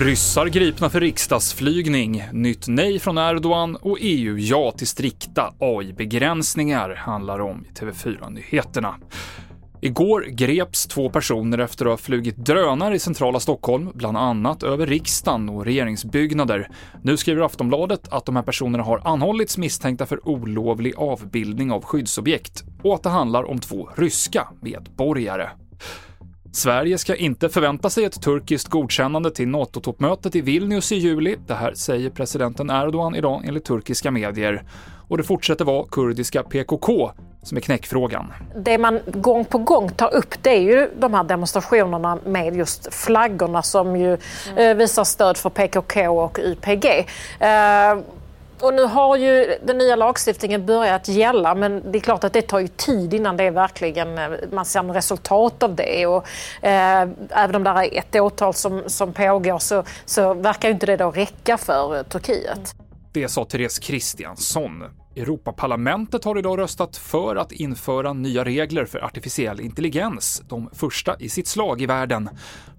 Ryssar gripna för riksdagsflygning, nytt nej från Erdogan och EU ja till strikta AI-begränsningar handlar om i TV4-nyheterna. Igår greps två personer efter att ha flugit drönare i centrala Stockholm, bland annat över riksdagen och regeringsbyggnader. Nu skriver Aftonbladet att de här personerna har anhållits misstänkta för olovlig avbildning av skyddsobjekt och att det handlar om två ryska medborgare. Sverige ska inte förvänta sig ett turkiskt godkännande till NATO-toppmötet i Vilnius i juli. Det här säger presidenten Erdogan idag enligt turkiska medier. Och det fortsätter vara kurdiska PKK som är knäckfrågan. Det man gång på gång tar upp det är ju de här demonstrationerna med just flaggorna som ju mm. visar stöd för PKK och YPG. Eh, och nu har ju den nya lagstiftningen börjat gälla men det är klart att det tar ju tid innan det är verkligen, eh, man ser resultat av det. Och, eh, även om det är ett åtal som, som pågår så, så verkar inte det då räcka för eh, Turkiet. Det sa Therese Kristiansson. Europaparlamentet har idag röstat för att införa nya regler för artificiell intelligens, de första i sitt slag i världen.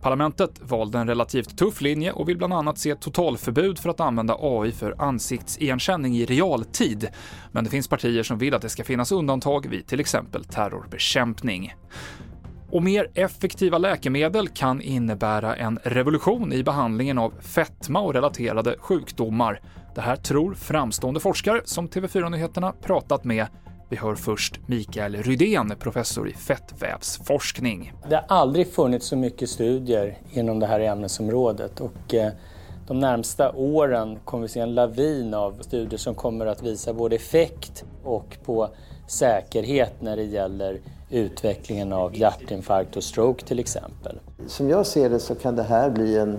Parlamentet valde en relativt tuff linje och vill bland annat se totalförbud för att använda AI för ansiktsigenkänning i realtid. Men det finns partier som vill att det ska finnas undantag vid till exempel terrorbekämpning. Och mer effektiva läkemedel kan innebära en revolution i behandlingen av fetma och relaterade sjukdomar. Det här tror framstående forskare som TV4-nyheterna pratat med. Vi hör först Mikael Rydén, professor i fettvävsforskning. Det har aldrig funnits så mycket studier inom det här ämnesområdet och eh, de närmsta åren kommer vi se en lavin av studier som kommer att visa både effekt och på säkerhet när det gäller utvecklingen av hjärtinfarkt och stroke till exempel. Som jag ser det så kan det här bli en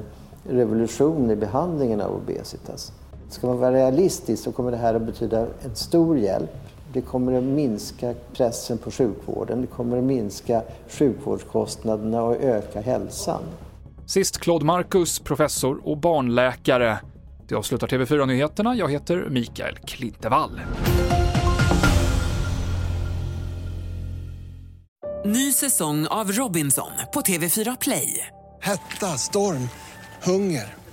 revolution i behandlingen av obesitas. Ska man vara realistisk så kommer det här att betyda en stor hjälp. Det kommer att minska pressen på sjukvården, det kommer att minska sjukvårdskostnaderna och öka hälsan. Sist Claude Marcus, professor och barnläkare. Det avslutar TV4-nyheterna. Jag heter Mikael Klintevall. Ny säsong av Robinson på TV4 Play. Hetta, storm, hunger.